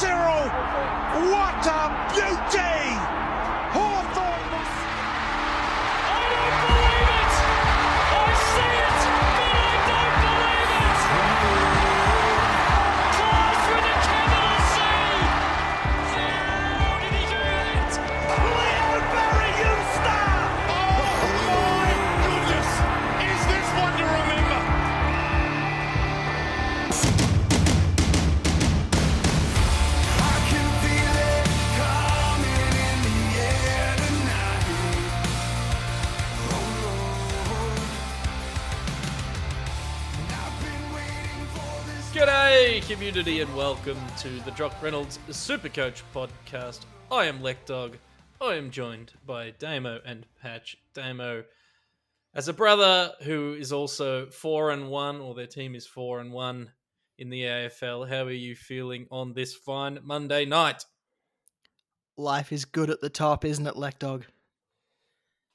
Cyril! What a beauty! Community, and welcome to the Jock Reynolds Supercoach podcast. I am Lekdog. I am joined by Damo and Patch. Damo, as a brother who is also four and one, or their team is four and one in the AFL, how are you feeling on this fine Monday night? Life is good at the top, isn't it, Lekdog?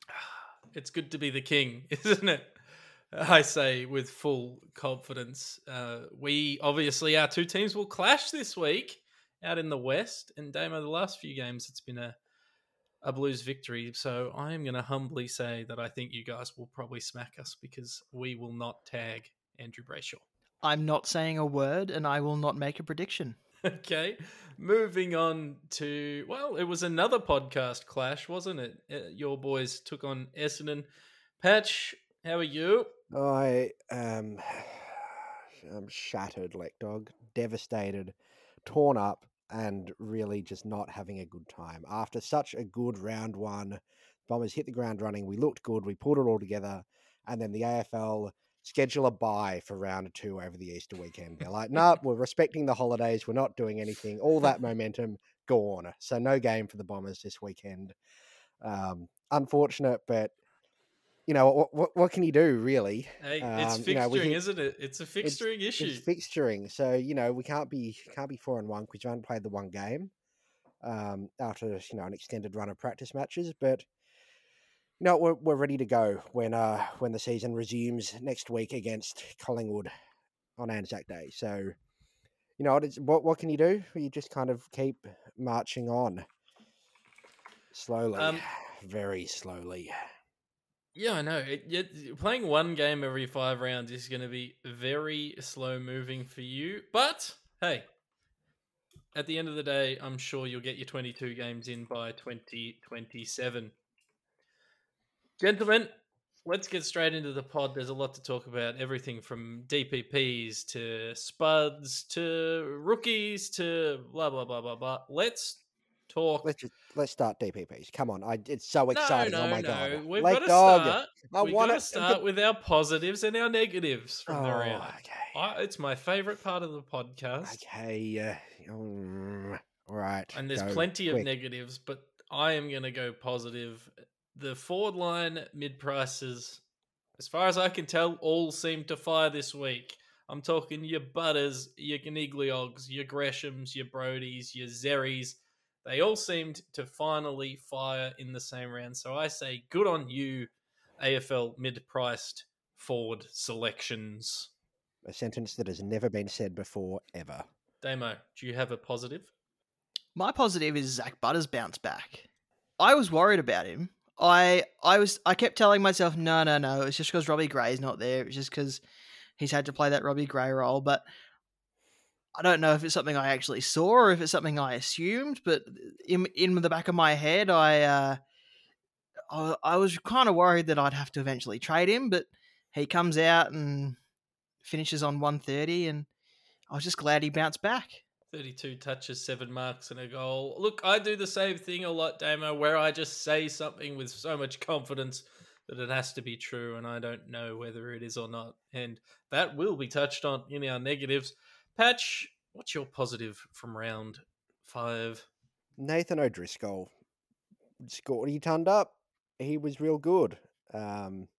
It's good to be the king, isn't it? I say with full confidence. Uh, we obviously our two teams will clash this week out in the West, and Damo, the last few games it's been a a Blues victory. So I am going to humbly say that I think you guys will probably smack us because we will not tag Andrew Brayshaw. I'm not saying a word and I will not make a prediction. Okay, moving on to well, it was another podcast clash, wasn't it? Uh, Your boys took on Essendon. Patch, how are you? I am I'm shattered, like Dog, devastated, torn up, and really just not having a good time. After such a good round one, Bombers hit the ground running. We looked good. We pulled it all together, and then the AFL schedule a bye for round two over the Easter weekend. They're like, "No, we're respecting the holidays. We're not doing anything. All that momentum gone. So no game for the Bombers this weekend. Um, unfortunate, but." You know what, what? What can you do, really? Hey, it's Um, fixturing, you know, hit- isn't it? It's a fixturing issue. it's fixturing. So you know we can't be can't be four and one because you haven't played the one game um, after you know an extended run of practice matches. But you know we're we're ready to go when uh when the season resumes next week against Collingwood on Anzac Day. So you know what it's, what what can you do? You just kind of keep marching on slowly, Um, very slowly. Yeah, I know. It, yet playing one game every five rounds is going to be very slow moving for you. But hey, at the end of the day, I'm sure you'll get your 22 games in by 2027. Gentlemen, let's get straight into the pod. There's a lot to talk about. Everything from DPPs to spuds to rookies to blah blah blah blah blah. Let's talk. Let's just let's start DPPs. Come on, I it's so exciting. no, oh my no. god, We've Lake got to dog. start. I We've want got to start with our positives and our negatives from the Oh, round. okay. I, it's my favorite part of the podcast, Okay. Uh, mm, all right. and there's plenty of negatives, but I am going to go positive. The forward line mid prices, as far as I can tell, all seem to fire this week. I'm talking your Butters, your Gnigliogs, your Greshams, your Brodies, your Zerries. They all seemed to finally fire in the same round. So I say good on you, AFL mid priced forward selections. A sentence that has never been said before, ever. Damo, do you have a positive? My positive is Zach Butters bounce back. I was worried about him. I I was I kept telling myself, no, no, no, it's just because Robbie Gray's not there. It's just because he's had to play that Robbie Gray role. But I don't know if it's something I actually saw or if it's something I assumed. But in in the back of my head, I uh, I, I was kind of worried that I'd have to eventually trade him. But he comes out and finishes on one thirty, and I was just glad he bounced back. 32 touches, seven marks, and a goal. Look, I do the same thing a lot, Damo, where I just say something with so much confidence that it has to be true, and I don't know whether it is or not. And that will be touched on in our negatives. Patch, what's your positive from round five? Nathan O'Driscoll scored. He turned up. He was real good um,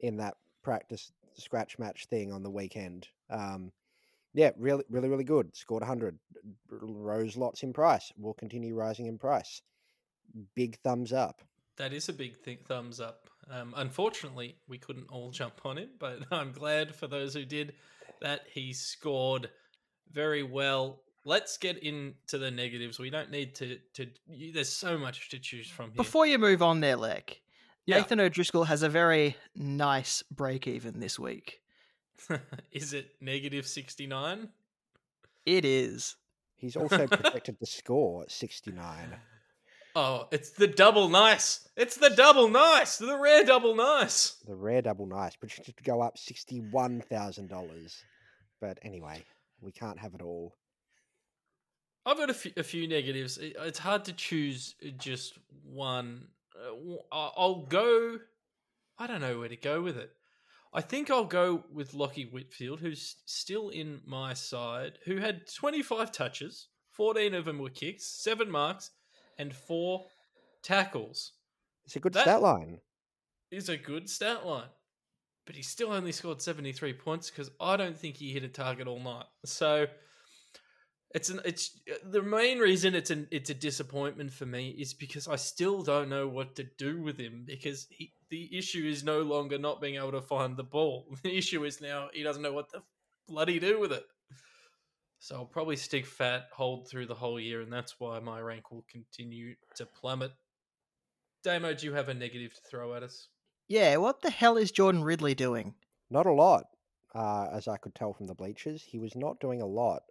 in that practice scratch match thing on the weekend. Um, yeah, really, really, really good. Scored 100. Rose lots in price. Will continue rising in price. Big thumbs up. That is a big th- thumbs up. Um, unfortunately, we couldn't all jump on it, but I'm glad for those who did that he scored very well. let's get into the negatives. We don't need to to. You, there's so much to choose from here. Before you move on there, Lek, Yeah. Nathan O'Driscoll has a very nice break even this week. is it negative sixty nine? It is. He's also projected to score at 69. Oh, it's the double nice. It's the double nice. The rare double nice. The rare double nice, projected to go up $61,000. But anyway, we can't have it all. I've got a few, a few negatives. It's hard to choose just one. Uh, I'll go. I don't know where to go with it. I think I'll go with Lachie Whitfield, who's still in my side, who had 25 touches, 14 of them were kicks, seven marks, and four tackles. It's a good That- stat line. Is a good stat line, but he still only scored 73 points because I don't think he hit a target all night. So it's an it's the main reason it's an it's a disappointment for me is because I still don't know what to do with him because he, the issue is no longer not being able to find the ball. The issue is now he doesn't know what the bloody do with it. So I'll probably stick fat, hold through the whole year, and that's why my rank will continue to plummet. Damo, do you have a negative to throw at us? Yeah, what the hell is Jordan Ridley doing? Not a lot, uh, as I could tell from the bleachers. He was not doing a lot.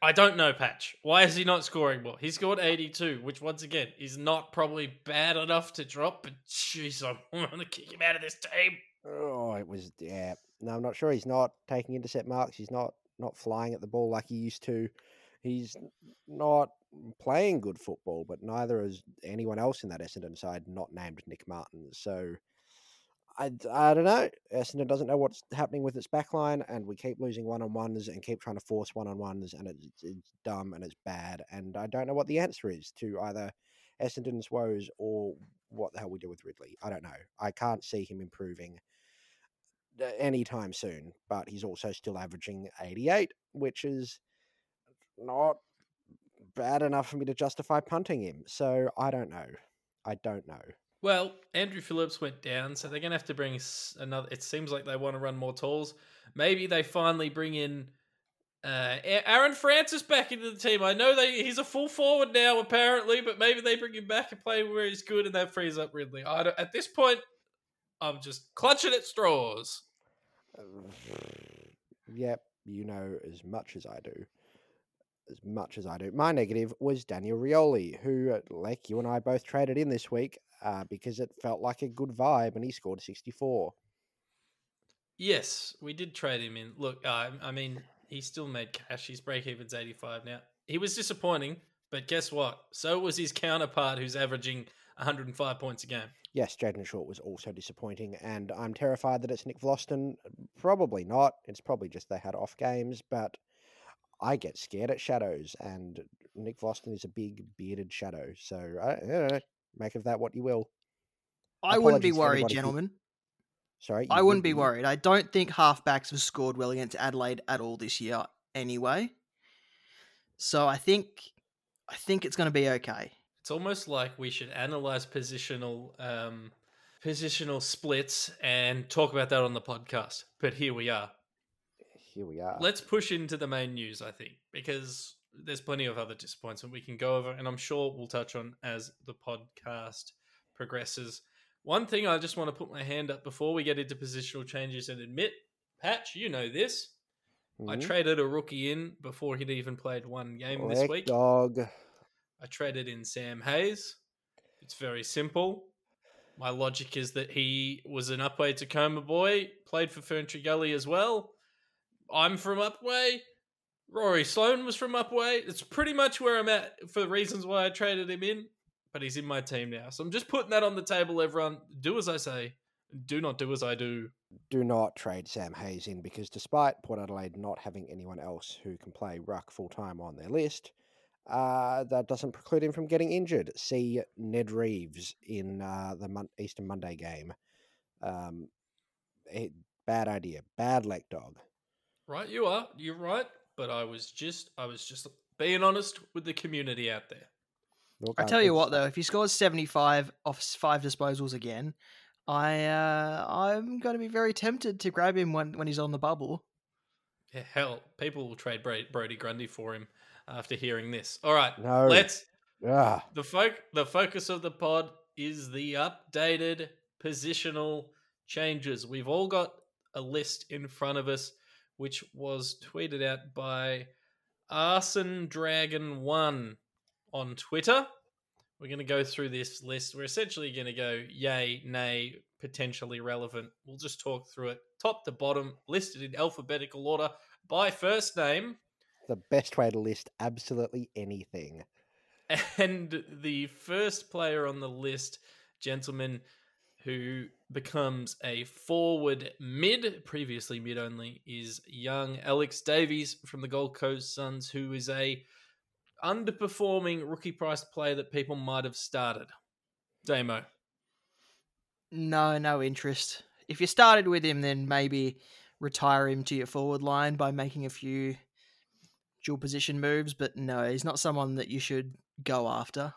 I don't know, Patch. Why is he not scoring more? He scored 82, which once again is not probably bad enough to drop, but jeez, I want to kick him out of this team. Oh, it was yeah. No, I'm not sure. He's not taking intercept marks. He's not not flying at the ball like he used to. He's not playing good football, but neither is anyone else in that Essendon side, not named Nick Martin. So I, I don't know. Essendon doesn't know what's happening with its backline, and we keep losing one on ones and keep trying to force one on ones, and it's, it's dumb and it's bad. And I don't know what the answer is to either Essendon's woes or what the hell we do with Ridley. I don't know. I can't see him improving uh, anytime soon, but he's also still averaging 88, which is not bad enough for me to justify punting him. So I don't know. I don't know. Well, Andrew Phillips went down, so they're going to have to bring another. It seems like they want to run more tools. Maybe they finally bring in uh, Aaron Francis back into the team. I know they he's a full forward now, apparently, but maybe they bring him back and play where he's good, and that frees up Ridley. I don't, at this point, I'm just clutching at straws. Yep, you know as much as I do. As much as I do. My negative was Daniel Rioli, who, uh, like you and I both traded in this week uh, because it felt like a good vibe and he scored 64. Yes, we did trade him in. Look, uh, I mean, he still made cash. His break even's 85 now. He was disappointing, but guess what? So was his counterpart who's averaging 105 points a game. Yes, Jayden Short was also disappointing, and I'm terrified that it's Nick Vlastuin. Probably not. It's probably just they had off games, but I get scared at shadows, and Nick Vlastuin is a big bearded shadow. So I, I don't know. Make of that what you will. I wouldn't be worried, anybody who- gentlemen. Sorry, I wouldn't would be worried. I don't think halfbacks have scored well against Adelaide at all this year anyway. So I think I think it's going to be okay. It's almost like we should analyze positional um, positional splits and talk about that on the podcast. But here we are. Here we are. Let's push into the main news, I think, because there's plenty of other disappointments we can go over, and I'm sure we'll touch on as the podcast progresses. One thing I just want to put my hand up before we get into positional changes and admit, Patch, you know this. I Mhm. traded a rookie in before he'd even played one game this week. dog. I traded in Sam Hayes. It's very simple. My logic is that he was an Upwey Tecoma boy, played for Ferntree Gully as well. I'm from Upwey. Rory Sloane was from Upwey. It's pretty much where I'm at for the reasons why I traded him in, but he's in my team now. So I'm just putting that on the table, everyone. Do as I say, do not do as I do. Do not trade Sam Hayes in because despite Port Adelaide not having anyone else who can play ruck full time on their list, uh, that doesn't preclude him from getting injured. See Ned Reeves in uh, the Mon- Eastern Monday game. Um, it, bad idea. Bad leg dog. Right, you are. You're right. But I was just, I was just being honest with the community out there. Look, I I- tell you what, though, if he scores seventy-five off five disposals again, I uh, I'm going to be very tempted to grab him when when he's on the bubble. Hell, people will trade Bro- Brodie Grundy for him after hearing this. All right, No. let's Yeah. the folk the focus of the pod is the updated positional changes. We've all got a list in front of us, which was tweeted out by Arson Dragon One on Twitter. We're going to go through this list. We're essentially going to go yay, nay, potentially relevant. We'll just talk through it top to bottom, listed in alphabetical order by first name. the best way to list absolutely anything. And the first player on the list, gentlemen, who becomes a forward mid, previously mid only, is young Alex Davies from the Gold Coast Suns, who is a underperforming rookie price player that people might have started. Damo. No, no interest. If you started with him, then maybe retire him to your forward line by making a few dual position moves. But no, he's not someone that you should go after.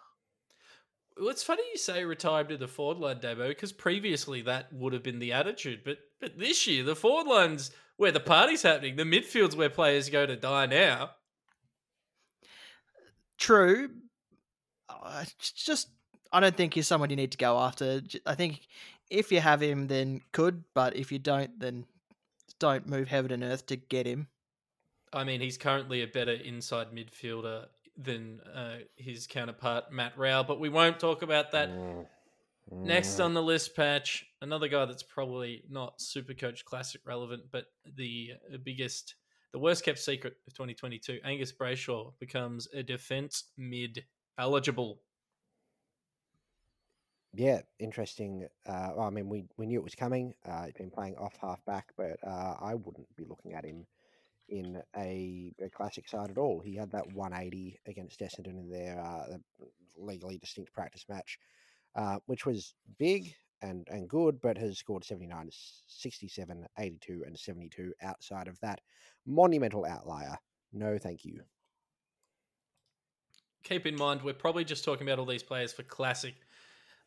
Well, it's funny you say retired to the forward line, Damo, because previously that would have been the attitude. But but this year, the forward line's where the party's happening. The midfield's where players go to die now. True. Uh, just, I don't think he's someone you need to go after. I think if you have him, then could. But if you don't, then don't move heaven and earth to get him. I mean, he's currently a better inside midfielder than uh, his counterpart Matt Rowell, but we won't talk about that. Mm, Next mm. on the list, patch another guy that's probably not Super Coach Classic relevant, but the biggest, the worst kept secret of 2022. Angus Brayshaw becomes a defense mid eligible. Yeah, interesting. Uh, well, I mean, we, we knew it was coming. Uh, he's been playing off half back, but uh, I wouldn't be looking at him in a, a classic side at all. He had that 180 against Essendon in their uh, legally distinct practice match, uh, which was big and, and good, but has scored 79, 67, 82, and 72 outside of that monumental outlier. No, thank you. keep in mind we're probably just talking about all these players for classic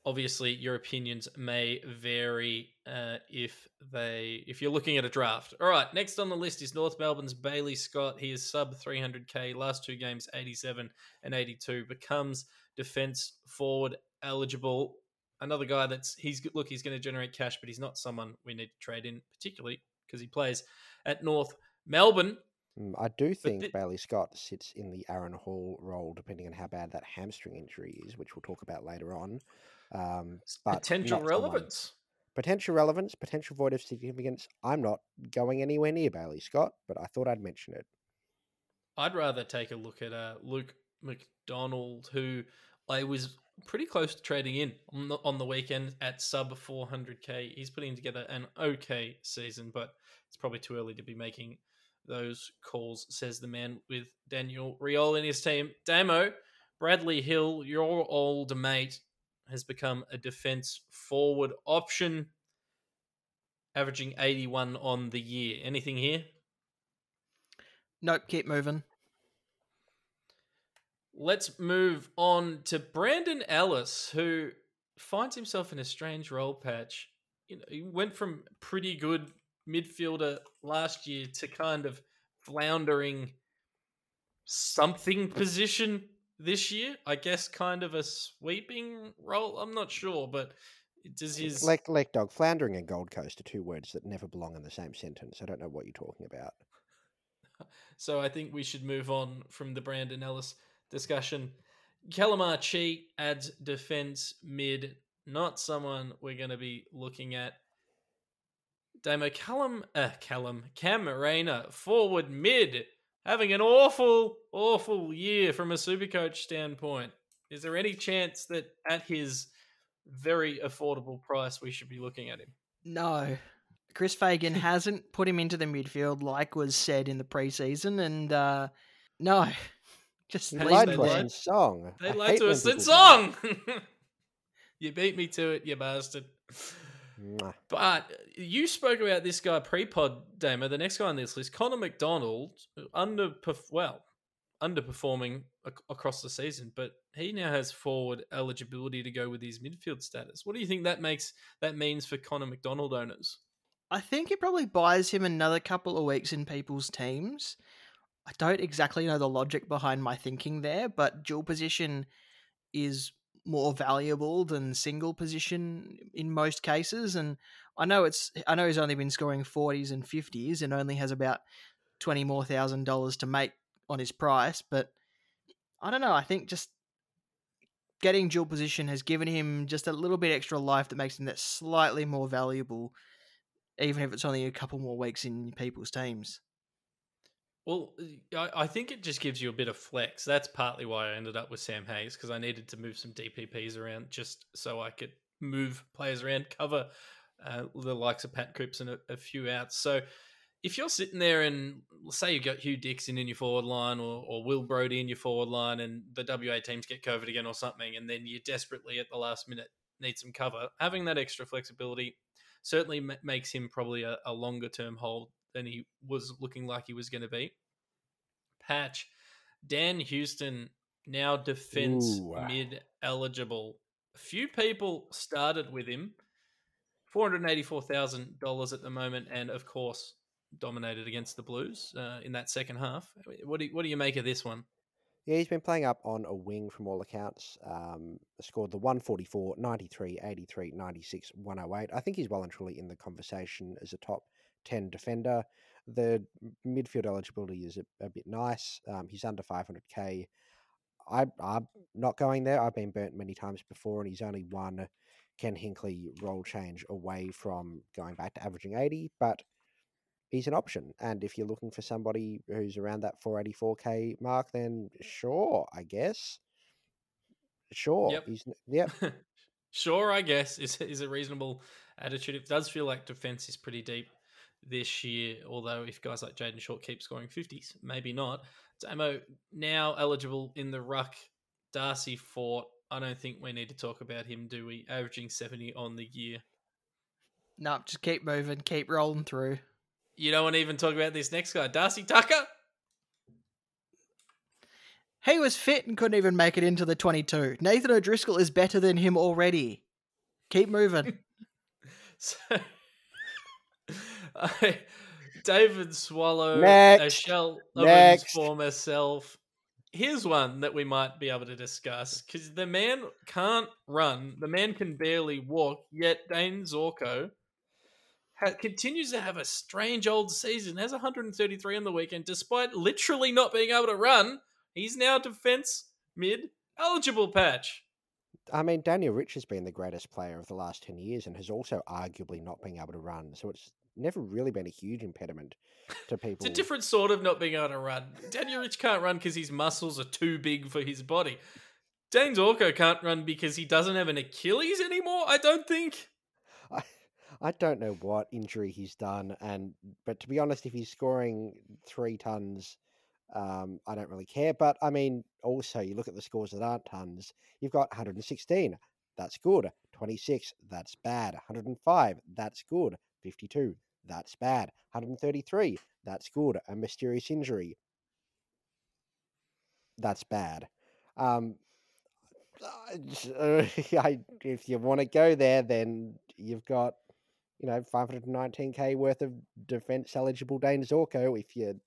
obviously your opinions may vary uh, if they if you're looking at a draft. All right next on the list is north melbourne's bailey scott. He is sub 300k last two games 87 and 82 becomes defense forward eligible. Another guy that's he's look he's going to generate cash but he's not someone we need to trade in particularly because he plays at north melbourne I do think thi- Bailey Scott sits in the Aaron Hall role, depending on how bad that hamstring injury is, which we'll talk about later on. Um, but potential not someone- relevance Potential relevance, potential void of significance. I'm not going anywhere near Bailey Scott, but I thought I'd mention it. I'd rather take a look at uh, Luke McDonald, who I was pretty close to trading in on the, on the weekend at sub 400k. He's putting together an okay season, but it's probably too early to be making those calls, says the man with Daniel Rioli in his team. Damo, Bradley Hill, your old mate, has become a defense forward option, averaging 81 on the year. Anything here? Nope, keep moving. Let's move on to Brandon Ellis, who finds himself in a strange role patch. You know, he went from pretty good midfielder last year to kind of floundering something position this year. I guess kind of a sweeping role. I'm not sure, but does his Like, like dog, floundering and Gold Coast are two words that never belong in the same sentence. I don't know what you're talking about. So I think we should move on from the Brandon Ellis discussion. Calamar Chi adds defense mid, not someone we're going to be looking at. Damo Callum, uh, Callum, Cam Morena, forward mid, having an awful, awful year from a supercoach standpoint. Is there any chance that at his very affordable price we should be looking at him? No. Chris Fagan hasn't put him into the midfield like was said in the preseason, and uh, no, just He Hey, leave lied him to us there. in song. They I lied to when us in song. you beat me to it, you bastard. That. Mwah. But you spoke about this guy pre-pod, Damo. The next guy on this list, Connor McDonald, under well, underperforming ac- across the season, but he now has forward eligibility to go with his midfield status. What do you think that makes that means for Connor McDonald owners? I think it probably buys him another couple of weeks in people's teams. I don't exactly know the logic behind my thinking there, but dual position is more valuable than single position in most cases. And I know it's I know he's only been scoring forties and fifties and only has about twenty more thousand dollars to make on his price, but I don't know. I think just getting dual position has given him just a little bit extra life that makes him that slightly more valuable, even if it's only a couple more weeks in people's teams. Well, I, think it just gives you a bit of flex. That's partly why I ended up with Sam Hayes because I needed to move some DPPs around just so I could move players around, cover uh, the likes of Pat Cripps and a, a few outs. So if you're sitting there and say you've got Hugh Dixon in your forward line or, or Will Brodie in your forward line and the WA teams get COVID again or something, and then you desperately at the last minute need some cover, having that extra flexibility certainly makes him probably a, a longer term hold than he was looking like he was going to be. Patch, Dan Houston, now defense Ooh. mid eligible. A few people started with him. $484,000 at the moment, and of course, dominated against the Blues uh, in that second half. What do, you, what do you make of this one? Yeah, he's been playing up on a wing from all accounts. Um, scored the 144, 93, 83, 96, 108. I think he's well and truly in the conversation as a top 10 defender. The midfield eligibility is a, a bit nice. Um, he's under 500k. I, I'm not going there. I've been burnt many times before, and he's only one Ken Hinkley role change away from going back to averaging 80. But he's an option. And if you're looking for somebody who's around that 484k mark, then sure, I guess. Sure. Yep. He's yep. sure, I guess is is a reasonable attitude. It does feel like defense is pretty deep this year. Although if guys like Jayden Short keep scoring fifties, maybe not. Damo now eligible in the ruck. Darcy Fort. I don't think we need to talk about him, do we? Averaging seventy on the year. Nope, just keep moving, keep rolling through. You don't want to even talk about this next guy, Darcy Tucker. He was fit and couldn't even make it into the 22. Nathan O'Driscoll is better than him already. Keep moving. So, David Swallow, a Next. shell of Next. his former self. Here's one that we might be able to discuss because the man can't run, the man can barely walk, yet Dane Zorko ha- continues to have a strange old season. Has 133 on the weekend, despite literally not being able to run. He's now defense mid eligible patch. I mean, Daniel Rich has been the greatest player of the last 10 years and has also arguably not been able to run. So it's never really been a huge impediment to people. It's a different sort of not being able to run. Daniel Rich can't run because his muscles are too big for his body. Dane Zorko can't run because he doesn't have an Achilles anymore. I don't think. I, I don't know what injury he's done, and but to be honest, if he's scoring three tons, um, I don't really care. But I mean, also you look at the scores that aren't tons. You've got 116, that's good. 26, that's bad. 105, that's good. 52, that's bad. 133, that's good. A mysterious injury, that's bad. Um, I uh, if you want to go there, then you've got, you know, 519k worth of defense eligible Dane Zorko. If you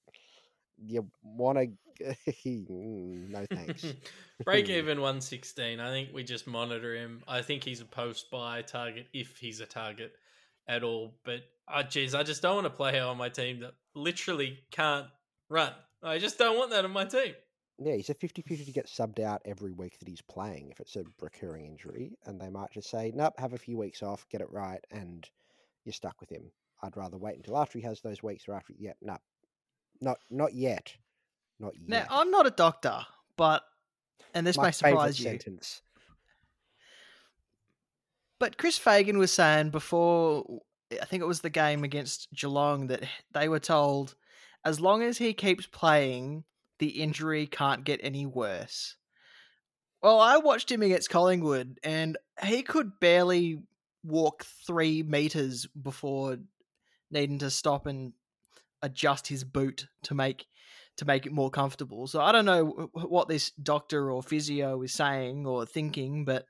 you want to, no thanks. Break even 116. I think we just monitor him. I think he's a post buy target if he's a target at all. But oh, geez, I just don't want to play on my team that literally can't run. I just don't want that on my team. Yeah, he's a 50 50 to get subbed out every week that he's playing if it's a recurring injury. And they might just say, nope, have a few weeks off, get it right, and you're stuck with him. I'd rather wait until after he has those weeks or after. Yeah, no, not not yet, not yet. Now. I'm not a doctor, but, and this My may surprise you, sentence. But Chris Fagan was saying before, I think it was the game against Geelong, that they were told as long as he keeps playing, the injury can't get any worse. Well, I watched him against Collingwood, and he could barely walk three meters before needing to stop and adjust his boot to make to make it more comfortable. So I don't know what this doctor or physio is saying or thinking, but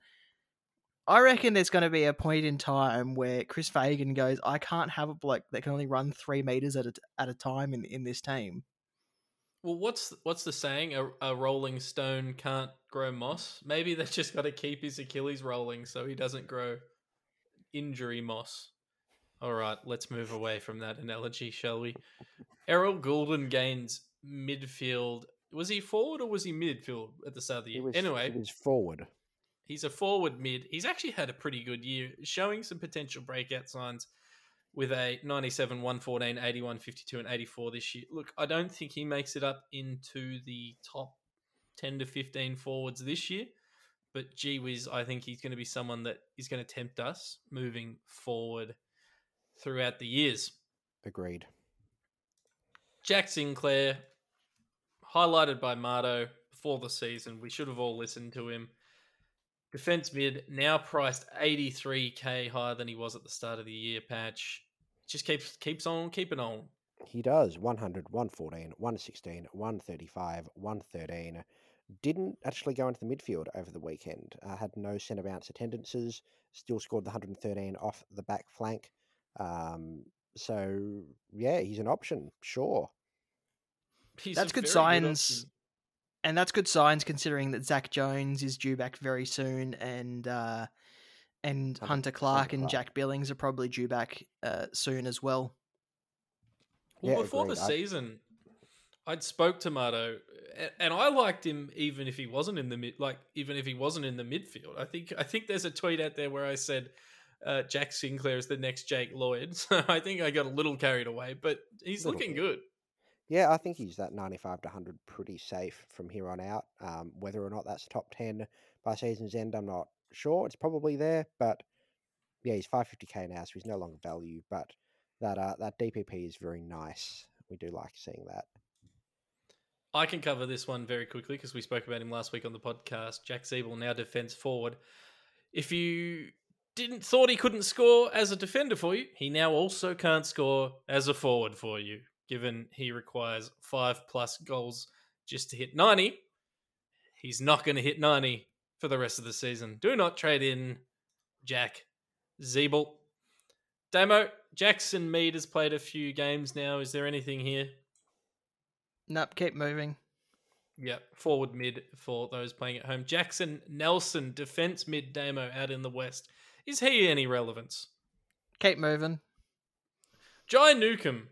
I reckon there's going to be a point in time where Chris Fagan goes, I can't have a bloke that can only run three meters at a, at a time in, in this team. Well, what's what's the saying? A, a rolling stone can't grow moss. Maybe they just got to keep his Achilles rolling so he doesn't grow injury moss. All right, let's move away from that analogy, shall we? Errol Gulden gains midfield. Was he forward or was he midfield at the start of the He year? was, anyway, he was forward. He's a forward mid. He's actually had a pretty good year, showing some potential breakout signs with a 97, 114, 81, 52, and 84 this year. Look, I don't think he makes it up into the top 10 to 15 forwards this year, but gee whiz, I think he's going to be someone that is going to tempt us moving forward throughout the years. Agreed. Jack Sinclair, highlighted by Mardo before the season. We should have all listened to him. Defense mid, now priced 83k higher than he was at the start of the year patch. Just keeps keeps on keeping on. He does 100, 114, 116, 135, 113. Didn't actually go into the midfield over the weekend. Uh, had no centre bounce attendances. Still scored the 113 off the back flank. Um, so yeah, he's an option. Sure. He's That's good signs. option. And that's good signs considering that Zach Jones is due back very soon and uh, and Hunter- Hunter Clark Hunter and Clark. Jack Billings are probably due back uh, soon as well. Well, Yeah, before agreed. the I- season, I'd spoke to Mardo, a- and I liked him even if he wasn't in the mid, like even if he wasn't in the midfield. I think I think there's a tweet out there where I said uh, Jack Sinclair is the next Jake Lloyd. So I think I got a little carried away, but he's Little looking bit. good. Yeah, I think he's that 95 to 100 pretty safe from here on out. Um, whether or not that's top 10 by season's end, I'm not sure. It's probably there, but yeah, he's 550k now, so he's no longer value. But that uh, that DPP is very nice. We do like seeing that. I can cover this one very quickly because we spoke about him last week on the podcast. Jack Ziebell now defense forward. If you didn't thought he couldn't score as a defender for you, he now also can't score as a forward for you, given he requires five plus goals just to hit 90. He's not going to hit 90 for the rest of the season. Do not trade in Jack Ziebell. Damo, Jackson Mead has played a few games now. Is there anything here? Nope, keep moving. Yep, forward mid for those playing at home. Jackson Nelson, defense mid Damo out in the West. Is he any relevance? Keep moving. Jai Newcomb,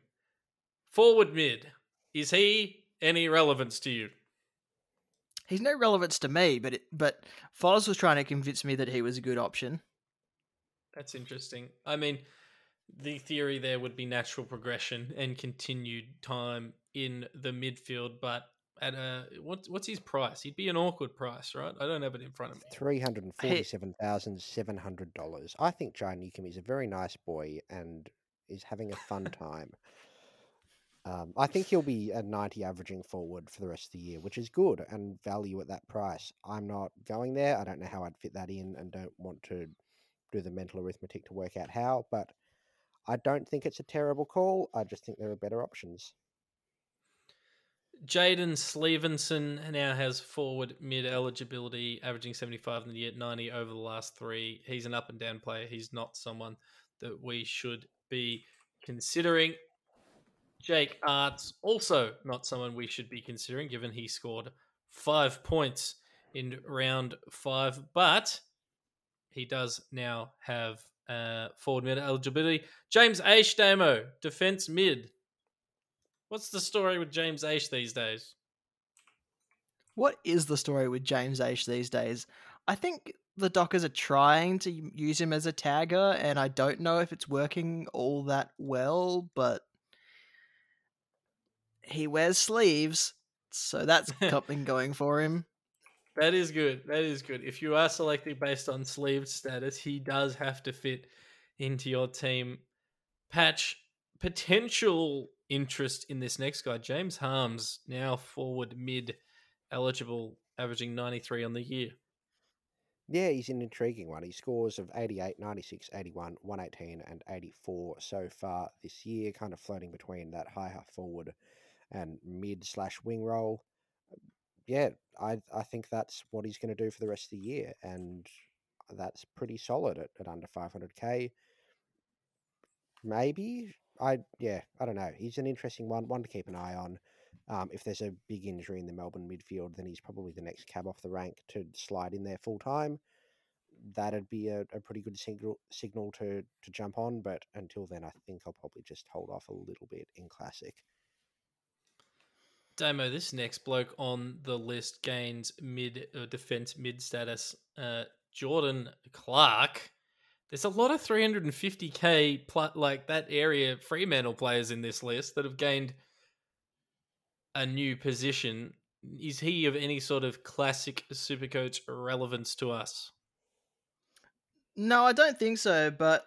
forward mid. Is he any relevance to you? He's no relevance to me, but it, but Foz was trying to convince me that he was a good option. That's interesting. I mean, the theory there would be natural progression and continued time in the midfield, but at a what, what's his price? He'd be an awkward price, right? I don't have it in front of me. Three hundred and forty-seven thousand seven hundred dollars. I think Jai Newcomb is a very nice boy and is having a fun time. Um, I think he'll be a ninety averaging forward for the rest of the year, which is good and value at that price. I'm not going there. I don't know how I'd fit that in, and don't want to do the mental arithmetic to work out how. But I don't think it's a terrible call. I just think there are better options. Jaidyn Stephenson now has forward mid eligibility, averaging 75 in the year, 90 over the last three. He's an up and down player. He's not someone that we should be considering. Jake Aarts, also not someone we should be considering, given he scored five points in round five, but he does now have uh, forward mid eligibility. James Aish Damo, defense mid. What's the story with James Aish these days? What is the story with James Aish these days? I think the Dockers are trying to use him as a tagger, and I don't know if it's working all that well, but he wears sleeves, so that's something going for him. That is good. That is good. If you are selecting based on sleeve status, he does have to fit into your team. Patch potential interest in this next guy, James Harmes, now forward mid eligible, averaging 93 on the year. Yeah, he's an intriguing one. He scores of 88, 96, 81, 118, and 84 so far this year, kind of floating between that high half forward and mid slash wing role. Yeah, I I think that's what he's going to do for the rest of the year, and that's pretty solid at, at under 500k. Maybe I yeah I don't know. He's an interesting one, one to keep an eye on. Um, if there's a big injury in the Melbourne midfield, then he's probably the next cab off the rank to slide in there full time. That'd be a, a pretty good signal signal to to jump on. But until then, I think I'll probably just hold off a little bit in classic. Damo, this next bloke on the list gains mid uh, defense mid status. Uh, Jordan Clark. There's a lot of 350k pl- like that area Fremantle players in this list that have gained a new position. Is he of any sort of classic supercoach relevance to us? No, I don't think so. But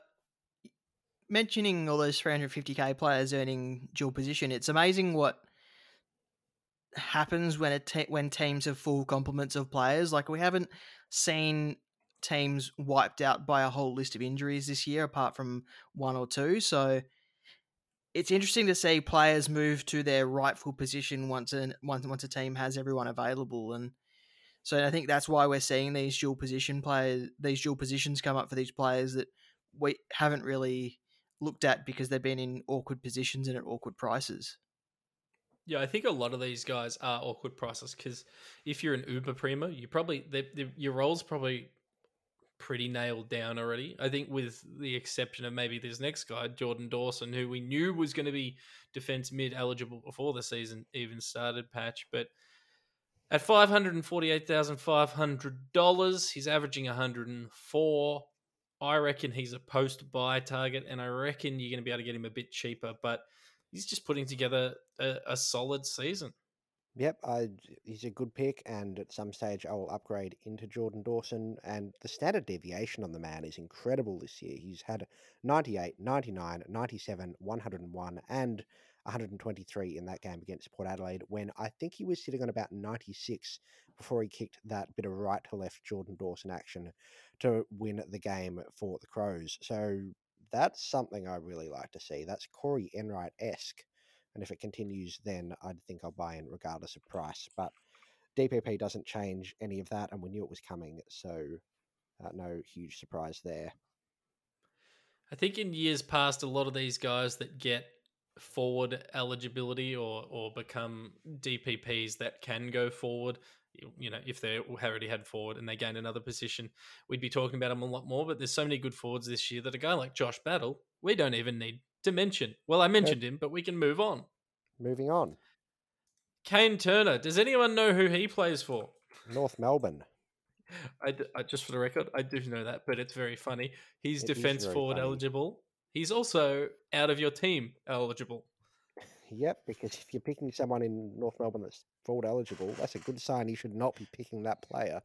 mentioning all those 350k players earning dual position, it's amazing what happens when te- when teams have full complements of players. Like we haven't seen teams wiped out by a whole list of injuries this year, apart from one or two. So it's interesting to see players move to their rightful position once a once once a team has everyone available, and so I think that's why we're seeing these dual position players, these dual positions come up for these players that we haven't really looked at because they've been in awkward positions and at awkward prices. Yeah, I think a lot of these guys are awkward prices because if you're an Uber Prima, you probably they, they, your role's probably pretty nailed down already. I think with the exception of maybe this next guy, Jordan Dawson, who we knew was going to be defense mid eligible before the season even started patch, but at five hundred and forty eight thousand five hundred dollars, he's averaging one hundred and four. I reckon he's a post buy target, and I reckon you're going to be able to get him a bit cheaper, but he's just putting together a, a solid season. Yep, I, he's a good pick, and at some stage I will upgrade into Jordan Dawson. And the standard deviation on the man is incredible this year. He's had 98, 99, 97, 101, and 123 in that game against Port Adelaide, when I think he was sitting on about 96 before he kicked that bit of right to left Jordan Dawson action to win the game for the Crows. So that's something I really like to see. That's Corey Enright esque. And if it continues, then I think I'll buy in regardless of price. But DPP doesn't change any of that, and we knew it was coming, so uh, no huge surprise there. I think in years past, a lot of these guys that get forward eligibility or or become DPPs that can go forward, you know, if they already had forward and they gain another position, we'd be talking about them a lot more. But there's so many good forwards this year that a guy like Josh Battle, we don't even need to mention. Well, I mentioned him, but we can move on. Moving on. Kane Turner. Does anyone know who he plays for? North Melbourne. I, I- just for the record, I do know that, but it's very funny. He's It defense forward funny. eligible. He's also out of your team eligible. Yep, because if you're picking someone in North Melbourne that's forward eligible, that's a good sign you should not be picking that player.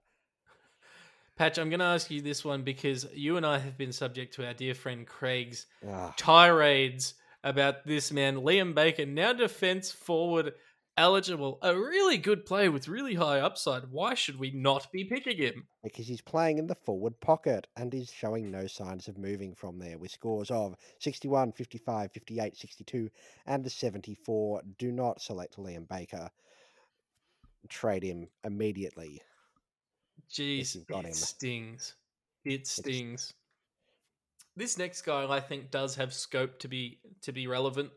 Patch, I'm going to ask you this one because you and I have been subject to our dear friend Craig's Ah, tirades about this man, Liam Baker, now defense forward eligible. A really good player with really high upside. Why should we not be picking him? because he's playing in the forward pocket and is showing no signs of moving from there with scores of 61, 55, 58, 62, and a 74. Do not select Liam Baker. Trade him immediately. Jeez, got it him. stings. It stings. This next guy, I think, does have scope to be to be relevant.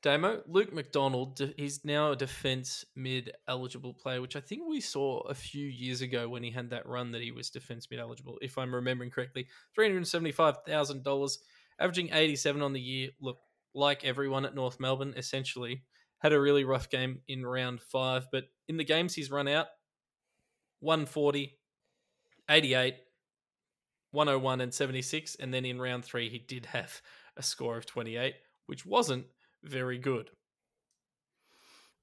Damo, Luke McDonald, he's now a defense mid eligible player, which I think we saw a few years ago when he had that run that he was defense mid eligible, if I'm remembering correctly. $375,000, averaging 87 on the year. Look, like everyone at North Melbourne, essentially, had a really rough game in round five, but in the games he's run out, 140, 88, 101, and 76. And then in round three, he did have a score of 28, which wasn't very good.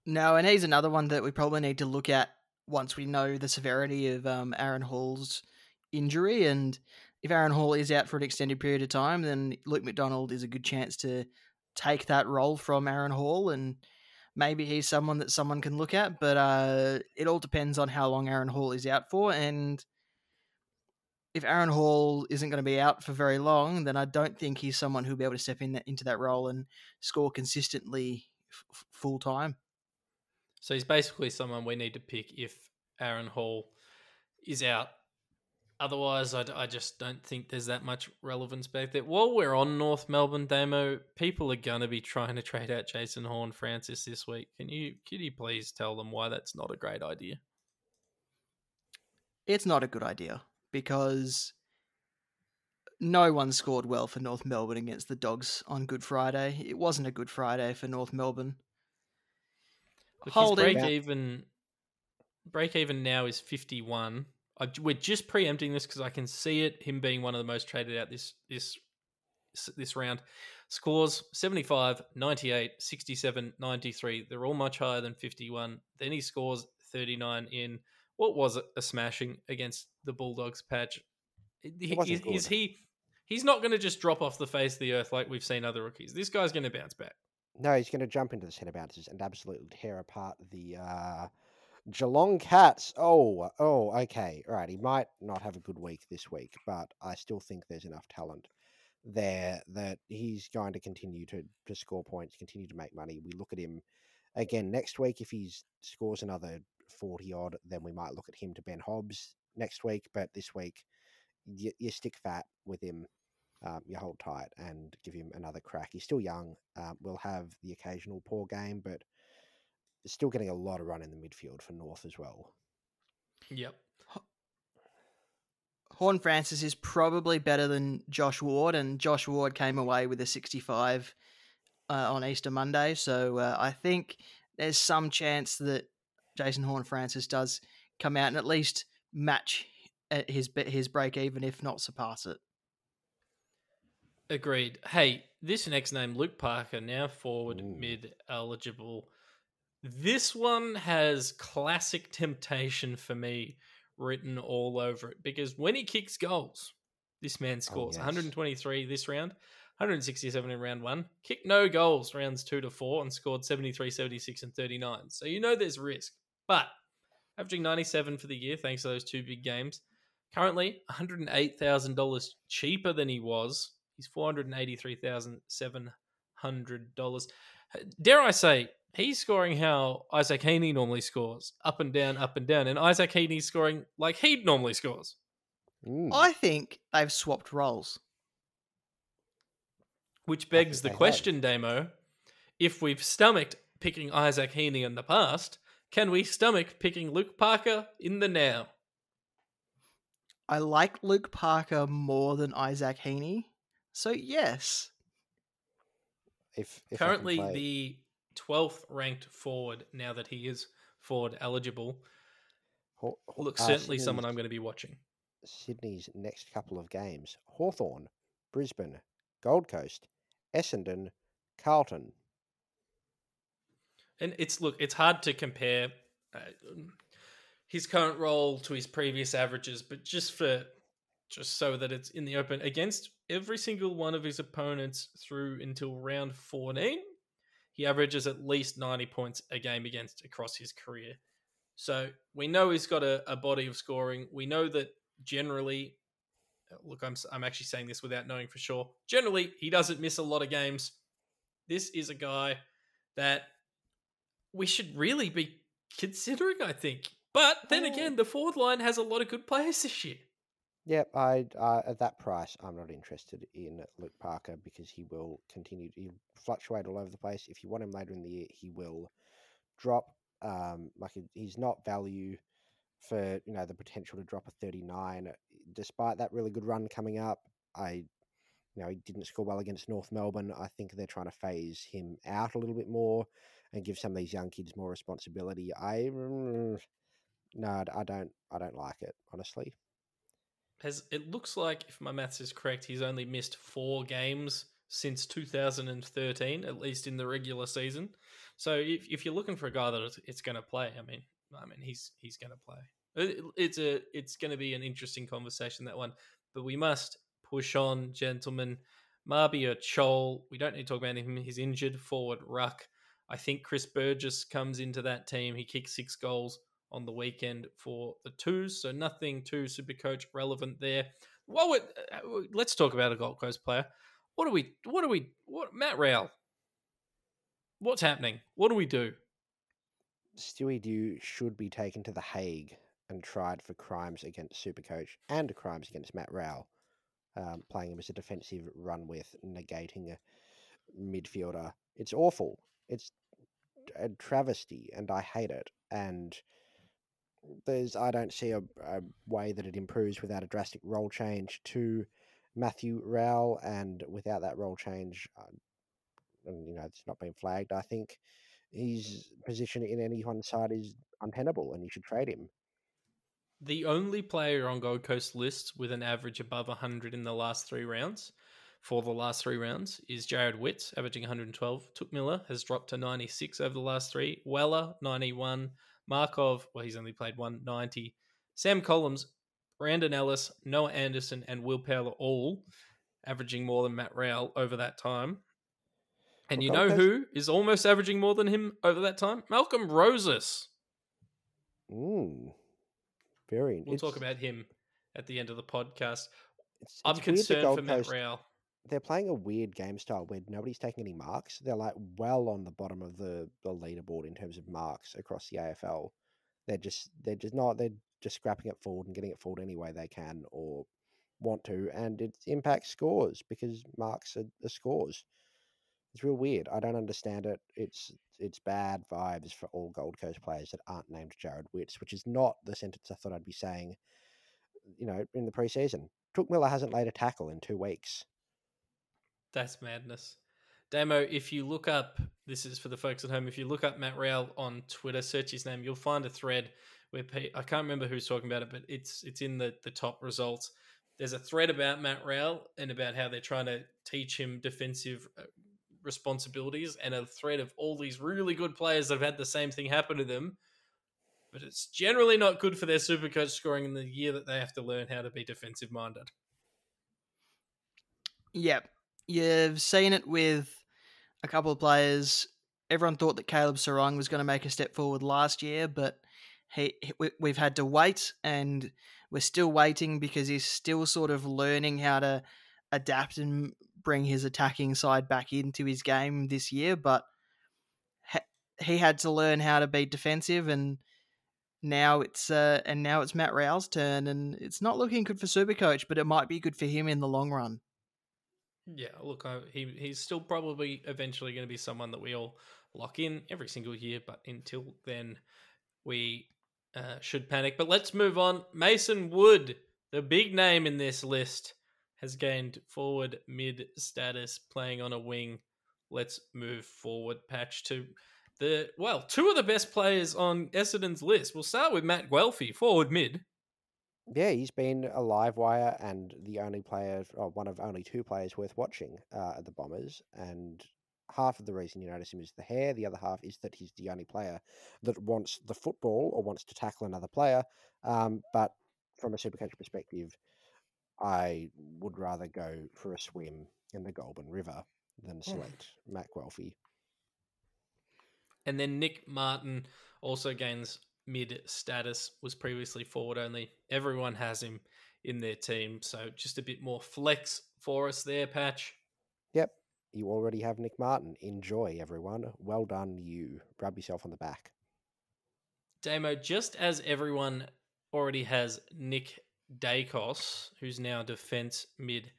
No, and he's another one that we probably need to look at once we know the severity of um, Aaron Hall's injury. And if Aaron Hall is out for an extended period of time, then Luke McDonald is a good chance to take that role from Aaron Hall. And maybe he's someone that someone can look at. But uh, it all depends on how long Aaron Hall is out for. And if Aaron Hall isn't going to be out for very long, then I don't think he's someone who'll be able to step in that, into that role and score consistently f- full time. So he's basically someone we need to pick if Aaron Hall is out Otherwise, I, d- I just don't think there's that much relevance back there. While we're on North Melbourne Damo, people are going to be trying to trade out Jason Horne-Francis this week. Can you can you please tell them why that's not a great idea? It's not a good idea because no one scored well for North Melbourne against the Dogs on Good Friday. It wasn't a good Friday for North Melbourne. Holding. break even break even now is 51. I, we're just preempting this because I can see it him being one of the most traded out this this this round. Scores 75, 98, 67, 93. They're all much higher than 51. Then he scores 39 in what was it, a smashing against the Bulldogs patch. Is, is he he's not going to just drop off the face of the earth like we've seen other rookies. This guy's going to bounce back. No, he's going to jump into the centre bounces and absolutely tear apart the uh, Geelong Cats. Oh, oh, okay, right. He might not have a good week this week, but I still think there's enough talent there that he's going to continue to, to score points, continue to make money. We look at him again next week. If he scores another 40 odd, then we might look at him to Ben Hobbs next week. But this week, you, you stick fat with him um, you hold tight and give him another crack. He's still young. Um, will have the occasional poor game, but still getting a lot of run in the midfield for North as well. Yep. Horn Francis is probably better than Josh Ward, and Josh Ward came away with a 65 uh, on Easter Monday. So uh, I think there's some chance that Jason Horne-Francis does come out and at least match uh, his his break even, if not surpass it. Agreed. Hey, this next name, Luke Parker, now forward Ooh. mid eligible. This one has classic temptation for me written all over it because when he kicks goals, this man scores yes. 123 this round, 167 in round one, kicked no goals rounds two to four, and scored 73, 76, and 39. So you know there's risk. But averaging 97 for the year, thanks to those two big games. Currently, $108,000 cheaper than he was. He's $483,700. Dare I say, he's scoring how Isaac Heaney normally scores up and down, up and down. And Isaac Heaney's scoring like he normally scores. Mm. I think they've swapped roles. Which begs the they have. question, Damo if we've stomached picking Isaac Heaney in the past, can we stomach picking Luke Parker in the now? I like Luke Parker more than Isaac Heaney. So yes, if, if Currently, the 12th ranked forward now that he is forward eligible. Haw- Haw- Look, uh, certainly someone I'm going to be watching. Sydney's next couple of games: Hawthorn, Brisbane, Gold Coast, Essendon, Carlton. And it's look, it's hard to compare uh, his current role to his previous averages, but just for just so that it's in the open against every single one of his opponents through until round 14, he averages at least 90 points a game against across his career. So we know he's got a, a body of scoring. We know that generally, uh, look, I'm I'm actually saying this without knowing for sure. Generally, he doesn't miss a lot of games. This is a guy that we should really be considering, I think. But then Oh. again, the forward line has a lot of good players this year. Yep, I uh, at that price, I'm not interested in Luke Parker because he will continue to fluctuate all over the place. If you want him later in the year, he will drop. Um, like he's not value for you know the potential to drop a 39. Despite that really good run coming up, I you know he didn't score well against North Melbourne. I think they're trying to phase him out a little bit more and give some of these young kids more responsibility. I mm, no, I don't. I don't like it honestly. Has it looks like, if my maths is correct, he's only missed four games since 2013, at least in the regular season. So if, if you're looking for a guy that it's, going to play, I mean, I mean he's he's going to play. It- it's a it's going to be an interesting conversation that one, but we must push on, gentlemen. Mabior Chol, we don't need to talk about him. He's injured. Forward ruck. I think Chris Burgess comes into that team. He kicked six goals on the weekend for the twos, so nothing too super coach relevant there. Well, we- uh, let's talk about a Gold Coast player. What do we? What do we? What Matt Rowell? What's happening? What do we do? Stewie Dew should be taken to the Hague and tried for crimes against Supercoach and crimes against Matt Rowell, um, playing him as a defensive run with, negating a midfielder. It's awful. It's a travesty, and I hate it. And there's I don't see a, a way that it improves without a drastic role change to Matthew Rowell, and without that role change, uh, and you know it's not been flagged. I think his position in any one side is untenable, and you should trade him. The only player on Gold Coast lists with an average above 100 in the last three rounds, for the last three rounds, is Jarrod Witts, averaging 112. Touk Miller has dropped to 96 over the last three. Weller, 91. Markov, well, he's only played 190. Sam Collins, Brandon Ellis, Noah Anderson, and Will Powell all averaging more than Matt Rowell over that time. And Well, you know who is almost averaging more than him over that time? Malcolm Rosas. Mm, very. We'll talk about him at the end of the podcast. It's, I'm it's concerned for Matt Rowell. They're playing a weird game style where nobody's taking any marks. They're like well on the bottom of the, the leaderboard in terms of marks across the AFL. They're just they're just not they're just scrapping it forward and getting it forward any way they can or want to, and it impacts scores because marks are, are scores. It's real weird. I don't understand it. It's it's bad vibes for all Gold Coast players that aren't named Jarrod Witts, which is not the sentence I thought I'd be saying. You know, in the preseason, Touk Miller hasn't laid a tackle in two weeks. That's madness. Damo, if you look up, this is for the folks at home, if you look up Matt Rowell on Twitter, search his name, you'll find a thread where pe- I can't remember who's talking about it, but it's it's in the, the top results. There's a thread about Matt Rowell and about how they're trying to teach him defensive uh, responsibilities, and a thread of all these really good players that have had the same thing happen to them. But it's generally not good for their super coach scoring in the year that they have to learn how to be defensive minded. Yep. You've seen it with a couple of players. Everyone thought that Caleb Serong was going to make a step forward last year, but he, he- we, we've had to wait and we're still waiting because he's still sort of learning how to adapt and bring his attacking side back into his game this year. But he had to learn how to be defensive and now it's uh, and now it's Matt Rowell's turn and it's not looking good for Supercoach, but it might be good for him in the long run. Yeah, look, I, he he's still probably eventually going to be someone that we all lock in every single year. But until then, we uh, should panic. But let's move on. Mason Wood, the big name in this list, has gained forward mid status, playing on a wing. Let's move forward. Patch to the well, two of the best players on Essendon's list. We'll start with Matt Guelfi, forward mid. Yeah, he's been a live wire and the only player, or one of only two players worth watching uh, at the Bombers. And half of the reason you notice him is the hair. The other half is that he's the only player that wants the football or wants to tackle another player. Um, but from a supercoach perspective, I would rather go for a swim in the Goulburn River than select Matt Guelfi. And then Nick Martin also gains mid status, was previously forward only. Everyone has him in their team. So just a bit more flex for us there, Patch. Yep, you already have Nick Martin. Enjoy, everyone. Well done, you. Rub yourself on the back. Damo, just as everyone already has Nick Daicos, who's now defense mid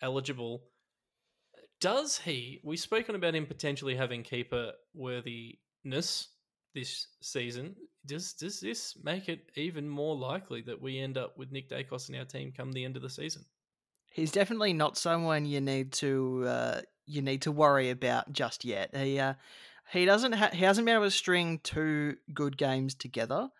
eligible, does he? We've spoken about him potentially having keeper worthiness this season. Does does this make it even more likely that we end up with Nick Daicos in our team come the end of the season? He's definitely not someone you need to uh, you need to worry about just yet. He uh, he doesn't ha- he hasn't been able to string two good games together,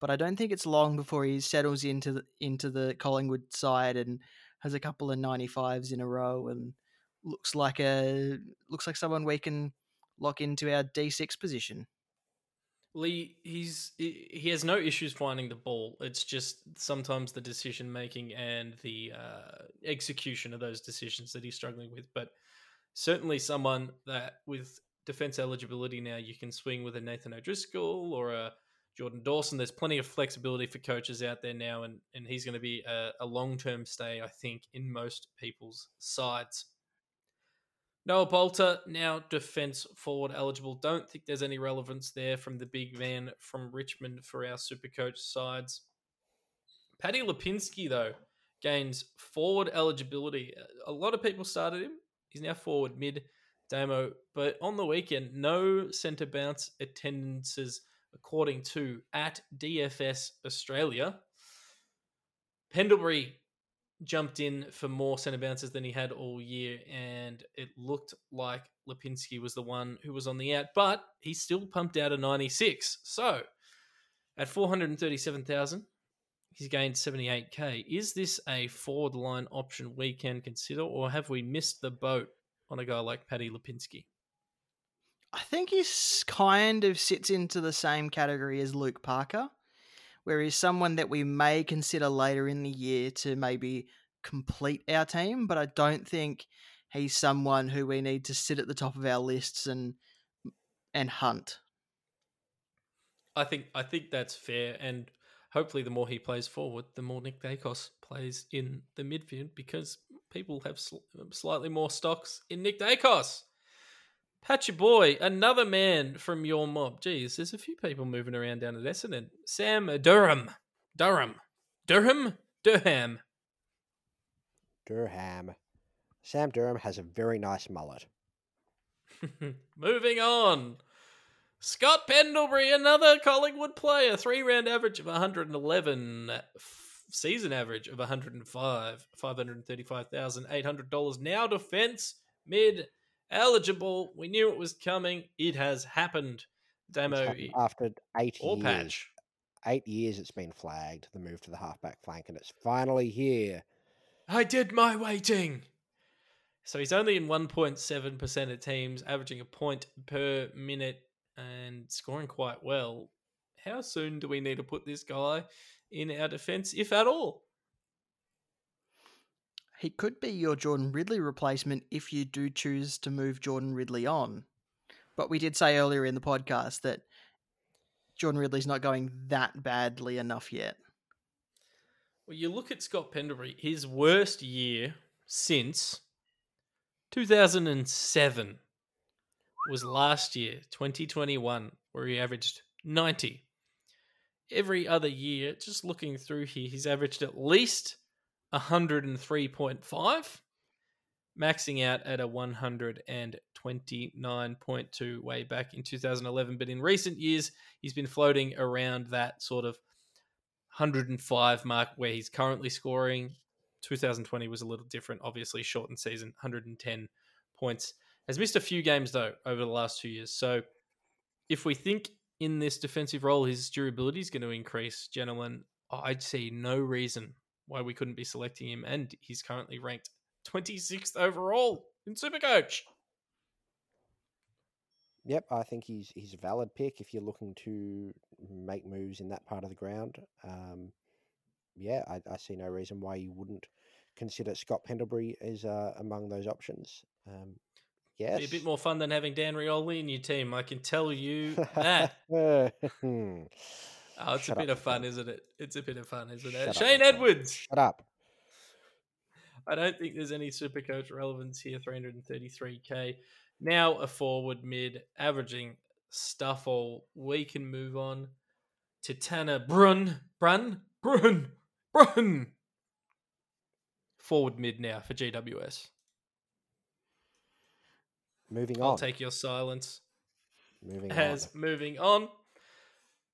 but I don't think it's long before he settles into the, into the Collingwood side and has a couple of ninety fives in a row and looks like a looks like someone we can lock into our D six position. Lee, he's he has no issues finding the ball. It's just sometimes the decision making and the uh, execution of those decisions that he's struggling with. But certainly someone that with defense eligibility now, you can swing with a Nathan O'Driscoll or a Jordan Dawson. There's plenty of flexibility for coaches out there now, and and he's going to be a, a long term stay, I think, in most people's sides. Noah Balta, now defense forward eligible. Don't think there's any relevance there from the big man from Richmond for our super coach sides. Paddy Lipinski, though, gains forward eligibility. A lot of people started him. He's now forward mid Damo, but on the weekend, no centre bounce attendances according to at DFS Australia. Pendlebury jumped in for more centre bounces than he had all year, and it looked like Lipinski was the one who was on the out, but he still pumped out a 96. So at 437,000, he's gained 78k. Is this a forward line option we can consider, or have we missed the boat on a guy like Paddy Lipinski? I think he kind of sits into the same category as Luke Parker, where he's someone that we may consider later in the year to maybe complete our team, but I don't think he's someone who we need to sit at the top of our lists and and hunt. I think I think that's fair, and hopefully, the more he plays forward, the more Nick Daicos plays in the midfield because people have sl- slightly more stocks in Nick Daicos. Patchy boy, another man from your mob. Geez, there's a few people moving around down at Essendon. Sam Durham, Durham, Durham, Durham. Durham. Sam Durham has a very nice mullet. Moving on. Scott Pendlebury, another Collingwood player, three round average of 111, f- season average of 105, $535,800. Now defense, mid, eligible. We knew it was coming. It has happened. Demo happened after eight or years. patch. Eight years it's been flagged, the move to the halfback flank, and it's finally here. I did my waiting. So he's only in 1.7% of teams, averaging a point per minute and scoring quite well. How soon do we need to put this guy in our defense, if at all? He could be your Jordan Ridley replacement if you do choose to move Jordan Ridley on. But we did say earlier in the podcast that Jordan Ridley's not going that badly enough yet. Well, you look at Scott Pendlebury, his worst year since 2007 was last year, 2021, where he averaged 90. Every other year, just looking through here, he's averaged at least 103.5, maxing out at a 129.2 way back in 2011. But in recent years, he's been floating around that sort of 105 mark where he's currently scoring. 2020 was a little different, obviously, shortened season, 110 points. Has missed a few games, though, over the last two years. So if we think in this defensive role his durability is going to increase, gentlemen, I'd see no reason why we couldn't be selecting him. And he's currently ranked 26th overall in Supercoach. Yep, I think he's he's a valid pick if you're looking to make moves in that part of the ground. Um, yeah, I, I see no reason why you wouldn't consider Scott Pendlebury as uh, among those options. Um, yes, Be a bit more fun than having Dan Rioli in your team. I can tell you that. Oh, it's Shut a bit up, of fun, isn't it? It's a bit of fun, isn't it? up, Shane Tom. Edwards. Shut up. I don't think there's any super coach relevance here. 333k. Now a forward mid, averaging stuff all. We can move on to Tanner Bruhn. Bruhn? Bruhn. Bruhn. Forward mid now for GWS. Moving on. I'll take your silence Moving as on. moving on.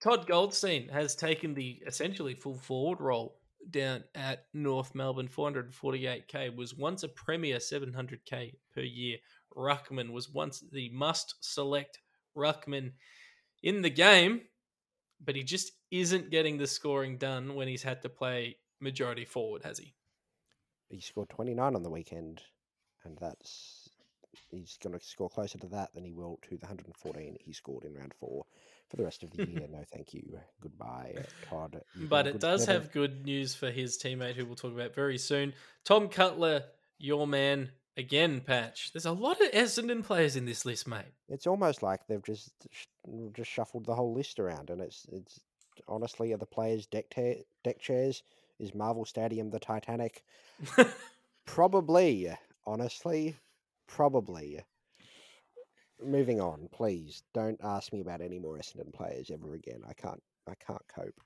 Todd Goldstein has taken the essentially full forward role down at North Melbourne, 448k, was once a premier 700k per year. Ruckman was once the must select Ruckman in the game, but he just isn't getting the scoring done when he's had to play majority forward, has he? He scored 29 on the weekend, and that's he's going to score closer to that than he will to the 114 he scored in round four. For the rest of the year, no, thank you, goodbye, Todd. But it does have good news for his teammate, who we'll talk about very soon. Tom Cutler, your man again, Patch. There's a lot of Essendon players in this list, mate. It's almost like they've just just shuffled the whole list around, and it's it's honestly are the players deck ta- deck chairs is Marvel Stadium the Titanic? Probably, honestly, probably. Moving on, please don't ask me about any more Essendon players ever again. I can't I can't cope.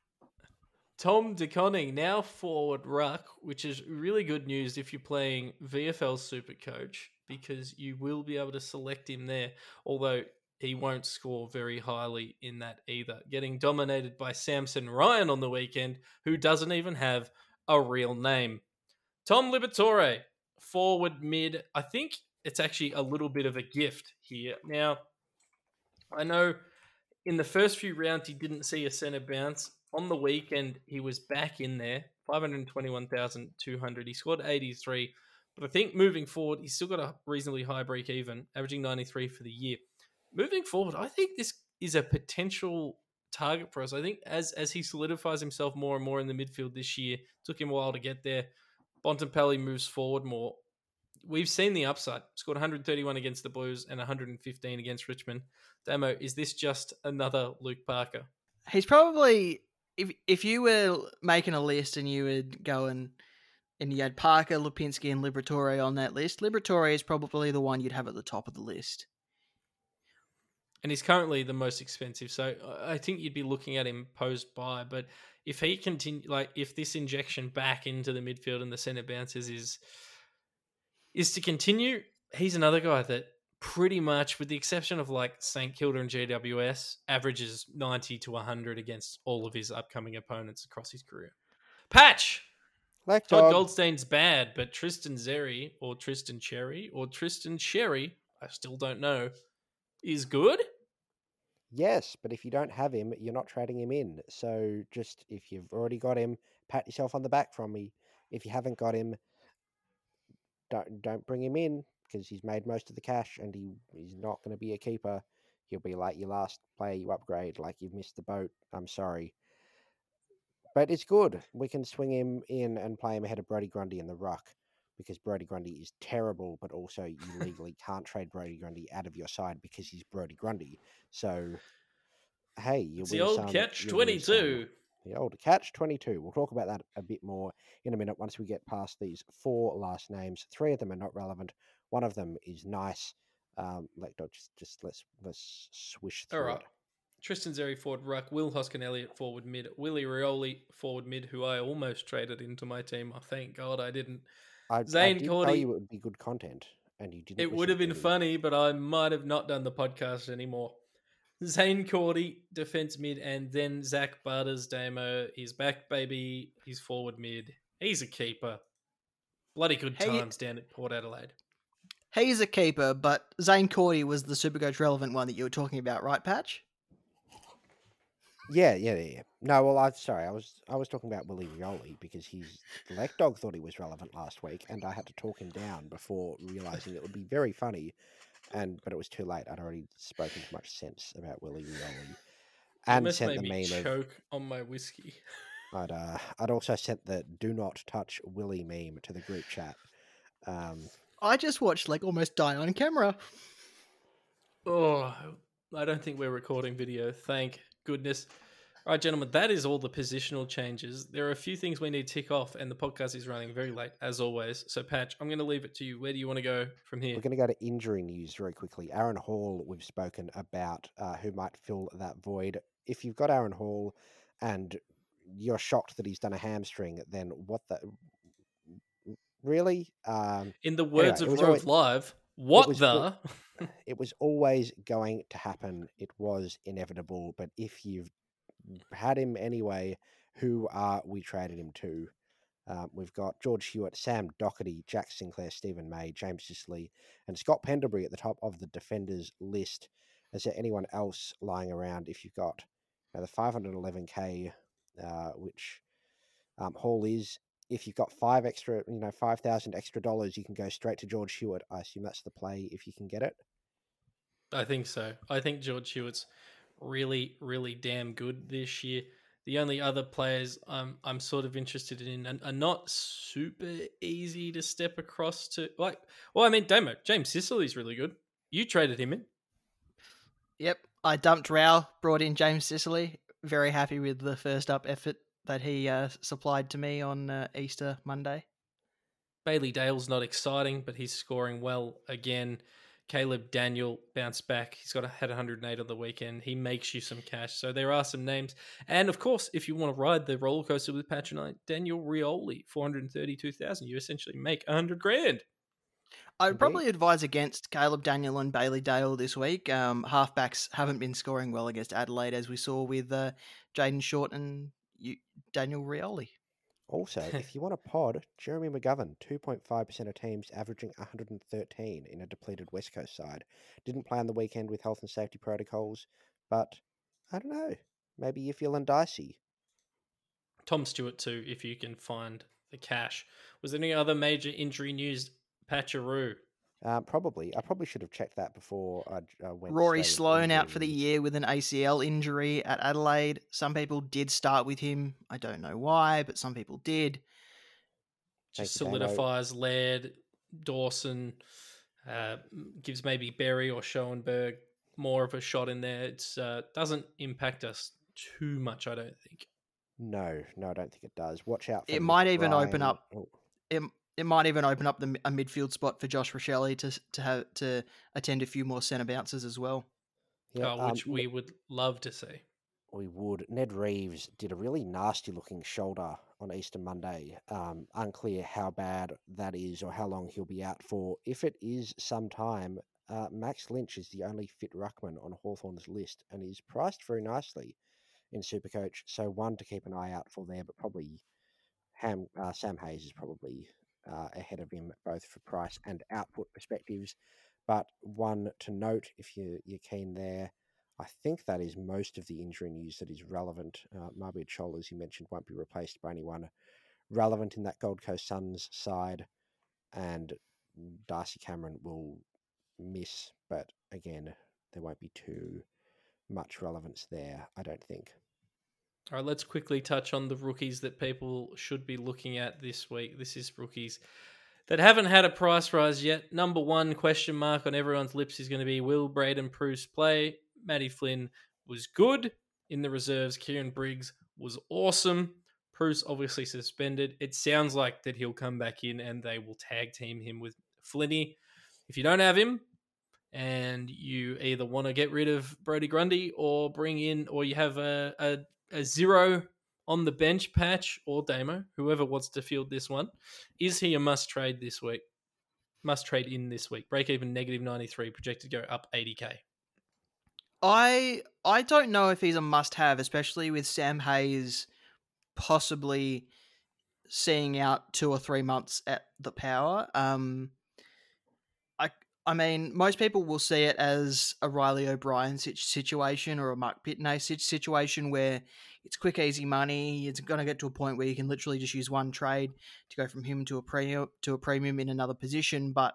Tom De Koning now forward ruck, which is really good news if you're playing VFL Super Coach because you will be able to select him there. Although he won't score very highly in that either. Getting dominated by Samson Ryan on the weekend, who doesn't even have a real name. Tom Liberatore, forward mid. I think it's actually a little bit of a gift here. Now, I know in the first few rounds he didn't see a centre bounce. On the weekend, he was back in there, 521,200. He scored 83. But I think moving forward, he's still got a reasonably high break even, averaging 93 for the year. Moving forward, I think this is a potential target for us. I think as as he solidifies himself more and more in the midfield this year, took him a while to get there. Bontempelli moves forward more. We've seen the upside. Scored 131 against the Blues and 115 against Richmond. Damo, is this just another Luke Parker? He's probably if if you were making a list and you would go and and you had Parker, Lipinski, and Liberatore on that list, Liberatore is probably the one you'd have at the top of the list. And he's currently the most expensive, so I think you'd be looking at him post by. But if he continue, like if this injection back into the midfield and the centre bounces is is to continue, he's another guy that pretty much, with the exception of like St Kilda and GWS, averages 90 to 100 against all of his upcoming opponents across his career. Patch! Black Todd dog. Goldstein's bad, but Tristan Xerri or Tristan Cherry or Tristan Cherry, I still don't know, is good. Yes, but if you don't have him, you're not trading him in. So just if you've already got him, pat yourself on the back from me. If you haven't got him, don't don't bring him in because he's made most of the cash and he he's not going to be a keeper. He'll be like your last player you upgrade, like you've missed the boat. I'm sorry. But it's good. We can swing him in and play him ahead of Brodie Grundy in the ruck because Brodie Grundy is terrible, but also you legally can't trade Brodie Grundy out of your side because he's Brodie Grundy. So, hey, you'll It's the old some, catch you'll win some. 22. The old catch 22. We'll talk about that a bit more in a minute once we get past these four last names. Three of them are not relevant. One of them is nice. Um, like, just, just let's let's swish through right. it. Tristan Xerri forward ruck, Will Hoskin-Elliott forward mid, Willie Rioli forward mid, who I almost traded into my team. I thank God I didn't. I, I Zane did tell Cordy- you it would be good content, and you didn't. It would have been funny, but I might have not done the podcast anymore. Zane Cordy, defense mid, and then Zach Butters, Damo. He's back, baby. He's forward mid. He's a keeper. Bloody good Hey- times down at Port Adelaide. He's a keeper, but Zane Cordy was the Supercoach relevant one that you were talking about, right, Patch? Yeah, yeah, yeah. yeah. No, well, I'm sorry. I was I was talking about Willie Rioli because he's Black Dog thought he was relevant last week, and I had to talk him down before realizing it would be very funny, and but it was too late. I'd already spoken too much sense about Willie Rioli, and sent made the me meme of choke on my whiskey. I'd uh, I'd also sent the "Do not touch Willie" meme to the group chat. Um, I just watched like almost die on camera. Oh, I don't think we're recording video. Thank goodness. All right, gentlemen, that is all the positional changes. There are a few things we need to tick off, and the podcast is running very late, as always. So, Patch, I'm going to leave it to you. Where do you want to go from here? We're going to go to injury news very quickly. Aaron Hall, we've spoken about uh, who might fill that void. If you've got Aaron Hall and you're shocked that he's done a hamstring, then what the. Really? Um, In the words it of Rove always- Live, what was the? it was always going to happen. It was inevitable. But if you've had him anyway, who are we trading him to? Um, we've got George Hewitt, Sam Docherty, Jack Sinclair, Steven May, James Sicily, and Scott Pendlebury at the top of the defenders list. Is there anyone else lying around? If you've got you know, the 511k, uh, which um, Hall is, if you've got five extra, you know, five thousand extra dollars, you can go straight to George Hewitt. I assume that's the play if you can get it. I think so. I think George Hewitt's really, really damn good this year. The only other players I'm I'm sort of interested in and are not super easy to step across to. Like, well, I mean, Damo James Sicily's really good. You traded him in. Yep, I dumped Rao, brought in James Sicily. Very happy with the first up effort that he uh, supplied to me on uh, Easter Monday. Bailey Dale's not exciting, but he's scoring well again. Caleb Daniel bounced back. He's got a, had 108 on the weekend. He makes you some cash. So there are some names. And of course, if you want to ride the roller coaster with Patronite, Daniel Rioli, 432,000. You essentially make 100 grand. I would probably advise against Caleb Daniel and Bailey Dale this week. Um, halfbacks haven't been scoring well against Adelaide, as we saw with uh, Jayden Short and you, Daniel Rioli. Also, if you want a pod, Jeremy McGovern, 2.5% of teams averaging 113 in a depleted West Coast side. Didn't play on the weekend with health and safety protocols, but I don't know. Maybe you're feeling dicey. Tom Stewart, too, if you can find the cash. Was there any other major injury news? Patcharoo. Um, probably. I probably should have checked that before I, uh, went. Rory straight Sloane out for the year with an ACL injury at Adelaide. Some people did start with him. I don't know why, but some people did. Just Thank you, Damo. solidifies Laird, Dawson, uh, gives maybe Berry or Schoenberg more of a shot in there. It uh, doesn't impact us too much, I don't think. No, no, I don't think it does. Watch out. For It might even open up- oh, It, it might even open up the, a midfield spot for Josh Rachele to to have to attend a few more centre bounces as well. yeah, uh, which um, we would love to see. We would. Ned Reeves did a really nasty looking shoulder on Easter Monday. Um, unclear how bad that is or how long he'll be out for. If it is some time, uh, Max Lynch is the only fit ruckman on Hawthorn's list and is priced very nicely in Supercoach. So one to keep an eye out for there, but probably Ham, uh, Sam Hayes is probably uh, ahead of him both for price and output perspectives. But one to note if you, you're keen there. I think that is most of the injury news that is relevant. Uh, Mabior Chol, as you mentioned, won't be replaced by anyone relevant in that Gold Coast Suns side, and Darcy Cameron will miss, but again, there won't be too much relevance there, I don't think. All right, let's quickly touch on the rookies that people should be looking at this week. This is rookies that haven't had a price rise yet. Number one question mark on everyone's lips is going to be Will Braydon Preuss play? Matty Flynn was good in the reserves. Kieran Briggs was awesome. Bruce obviously suspended. It sounds like that he'll come back in and they will tag team him with Flinny. If you don't have him and you either want to get rid of Brodie Grundy or bring in, or you have a, a, a zero on the bench patch or Damo, whoever wants to field this one, is he a must trade this week? Must trade in this week. Break even negative 93, projected to go up 80k. I I don't know if he's a must have, especially with Sam Hayes possibly seeing out two or three months at the power. Um, I mean, most people will see it as a Riley O'Brien situation or a Mark Pitney situation where it's quick, easy money. It's going to get to a point where you can literally just use one trade to go from him to a premium to a premium in another position. But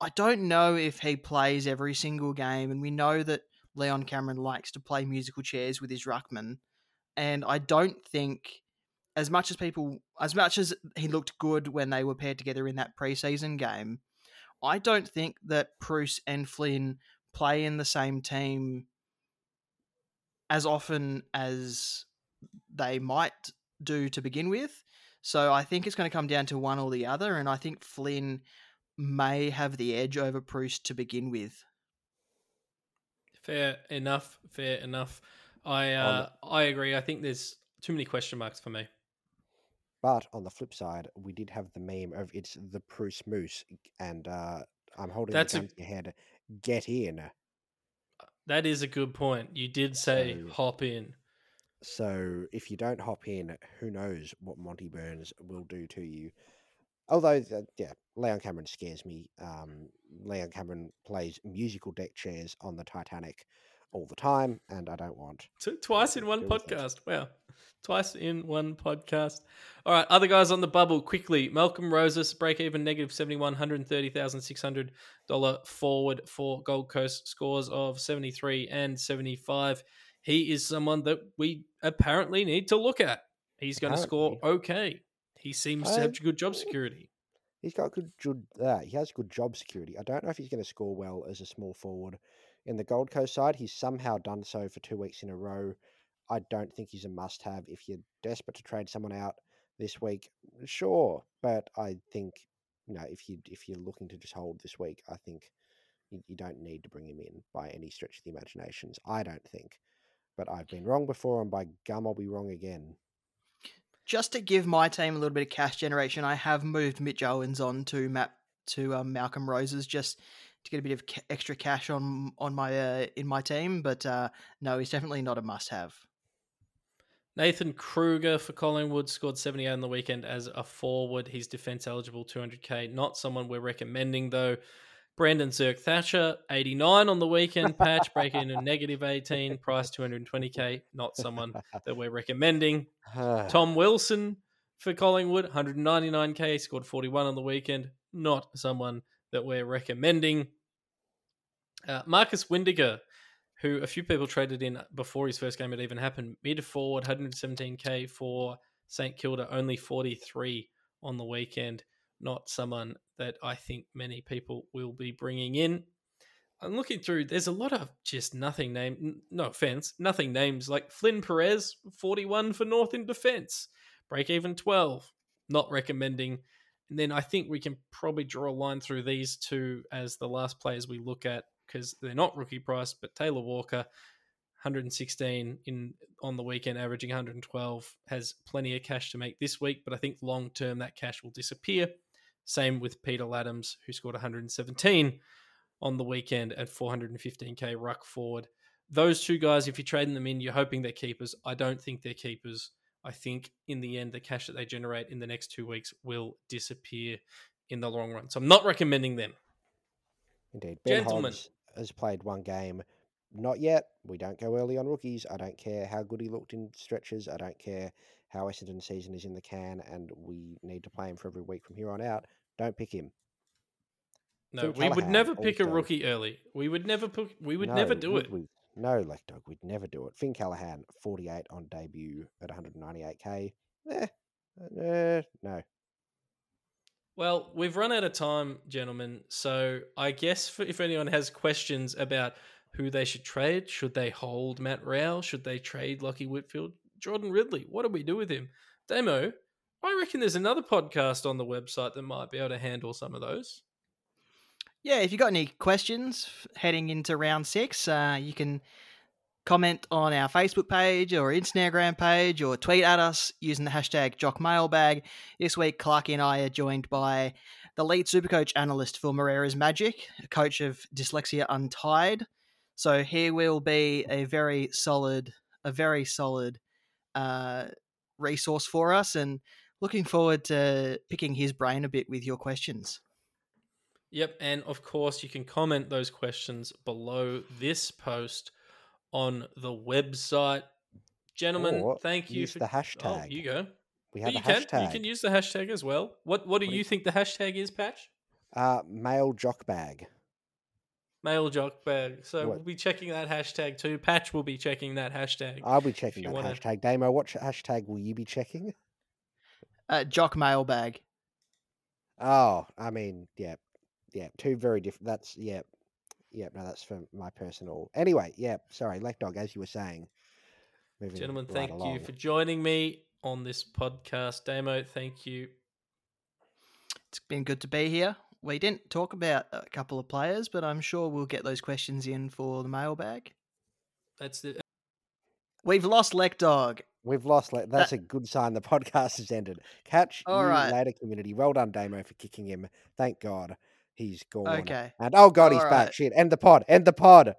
I don't know if he plays every single game, and we know that Leon Cameron likes to play musical chairs with his ruckman, and I don't think as much as people, as much as he looked good when they were paired together in that preseason game, I don't think that Bruce and Flynn play in the same team as often as they might do to begin with. So I think it's going to come down to one or the other, and I think Flynn may have the edge over Bruce to begin with. Fair enough. Fair enough. I uh, I agree. I think there's too many question marks for me. But on the flip side, we did have the meme of it's the Bruce Moose, and uh, I'm holding That's the a- to your head. Get in. That is a good point. You did say So- hop in. So if you don't hop in, who knows what Monty Burns will do to you. Although, uh, yeah, Leon Cameron scares me. Um, Leon Cameron plays musical deck chairs on the Titanic all the time, and I don't want. Twice in one deal with that. podcast. Wow. Twice in one podcast. All right, other guys on the bubble quickly. Malcolm Rosas, break even negative 71, $130,600 forward for Gold Coast scores of 73 and 75. He is someone that we apparently need to look at. He's going to score okay. He seems to have good job security. He's got good, good uh, he has good job security. I don't know if he's going to score well as a small forward. In the Gold Coast side, he's somehow done so for two weeks in a row. I don't think he's a must have. If you're desperate to trade someone out this week, sure. But I think, you know, if you if you're looking to just hold this week, I think You, you don't need to bring him in by any stretch of the imaginations. I don't think. But I've been wrong before, and by gum, I'll be wrong again. Just to give my team a little bit of cash generation, I have moved Mitch Owens on to map to um, Malcolm Rosas just to get a bit of ca- extra cash on on my uh, in my team. But uh, no, he's definitely not a must have. Nathan Kreuger for Collingwood scored 78 on the weekend as a forward. He's defense eligible 200k. Not someone we're recommending though. Brandon Zerk-Thatcher, 89 on the weekend. Patch breaking a negative 18. Price 220k. Not someone that we're recommending. Tom Wilson for Collingwood 199k. Scored 41 on the weekend. Not someone that we're recommending. Uh, Marcus Windhager who a few people traded in before his first game had even happened. Mid forward, 117k for St Kilda, only 43 on the weekend. Not someone that I think many people will be bringing in. I'm looking through. There's a lot of just nothing name. No offense, nothing names like Flynn Perez, 41 for North in defense, break even 12. Not recommending. And then I think we can probably draw a line through these two as the last players we look at because they're not rookie price, but Taylor Walker, 116 in on the weekend, averaging 112, has plenty of cash to make this week. But I think long term that cash will disappear. Same with Peter Ladhams, who scored 117 on the weekend at 415k ruck forward. Those two guys, if you're trading them in, you're hoping they're keepers. I don't think they're keepers. I think in the end, the cash that they generate in the next two weeks will disappear in the long run. So I'm not recommending them. Indeed. Ben Gentlemen. Hodges has played one game. Not yet. We don't go early on rookies. I don't care how good he looked in stretches. I don't care how Essendon's season is in the can, and we need to play him for every week from here on out. Don't pick him. No, Phil we would never pick a rookie early. We would never put. We would never do would it. we? No, Lake Dog, we'd never do it. Finn Callaghan, 48 on debut at 198k. Eh, uh, no. Well, we've run out of time, gentlemen. So I guess for, if anyone has questions about who they should trade, should they hold Matt Rowell? Should they trade Lachie Whitfield? Jordan Ridley, what do we do with him? Demo, I reckon there's another podcast on the website that might be able to handle some of those. Yeah, if you've got any questions heading into round six, uh, you can comment on our Facebook page or Instagram page or tweet at us using the hashtag JockMailbag. This week, Clarky and I are joined by the lead supercoach analyst for Moreira's Magic, a coach of Dyslexia Untied. So here will be a very solid, a very solid uh, resource for us, and looking forward to picking his brain a bit with your questions. Yep, and of course you can comment those questions below this post on the website. Gentlemen, Or thank you use for the Oh, hashtag. you go. We But have you a can. hashtag. You can use the hashtag as well. What What do What you you- think the hashtag is, Patch? uh, male jock bag. Mail jock bag. So What? we'll be checking that hashtag too. Patch will be checking that hashtag. I'll be checking that wanna- hashtag. Damo, what hashtag will you be checking? Uh, Jock Mailbag. Oh, I mean, yeah, yeah, two very different. That's yeah, yeah. No, that's for my personal. Anyway, yeah. Sorry, Lake Dog, as you were saying. Gentlemen, right thank you for joining me on this podcast. Damo, thank you. It's been good to be here. We didn't talk about a couple of players, but I'm sure we'll get those questions in for the mailbag. That's the We've lost Lek Dog. We've lost. Le- That's a good sign. The podcast has ended. Catch All you right. later, community. Well done, Damo, for kicking him. Thank God he's gone. Okay. And oh God, All he's right. back. Shit. End the pod. End the pod.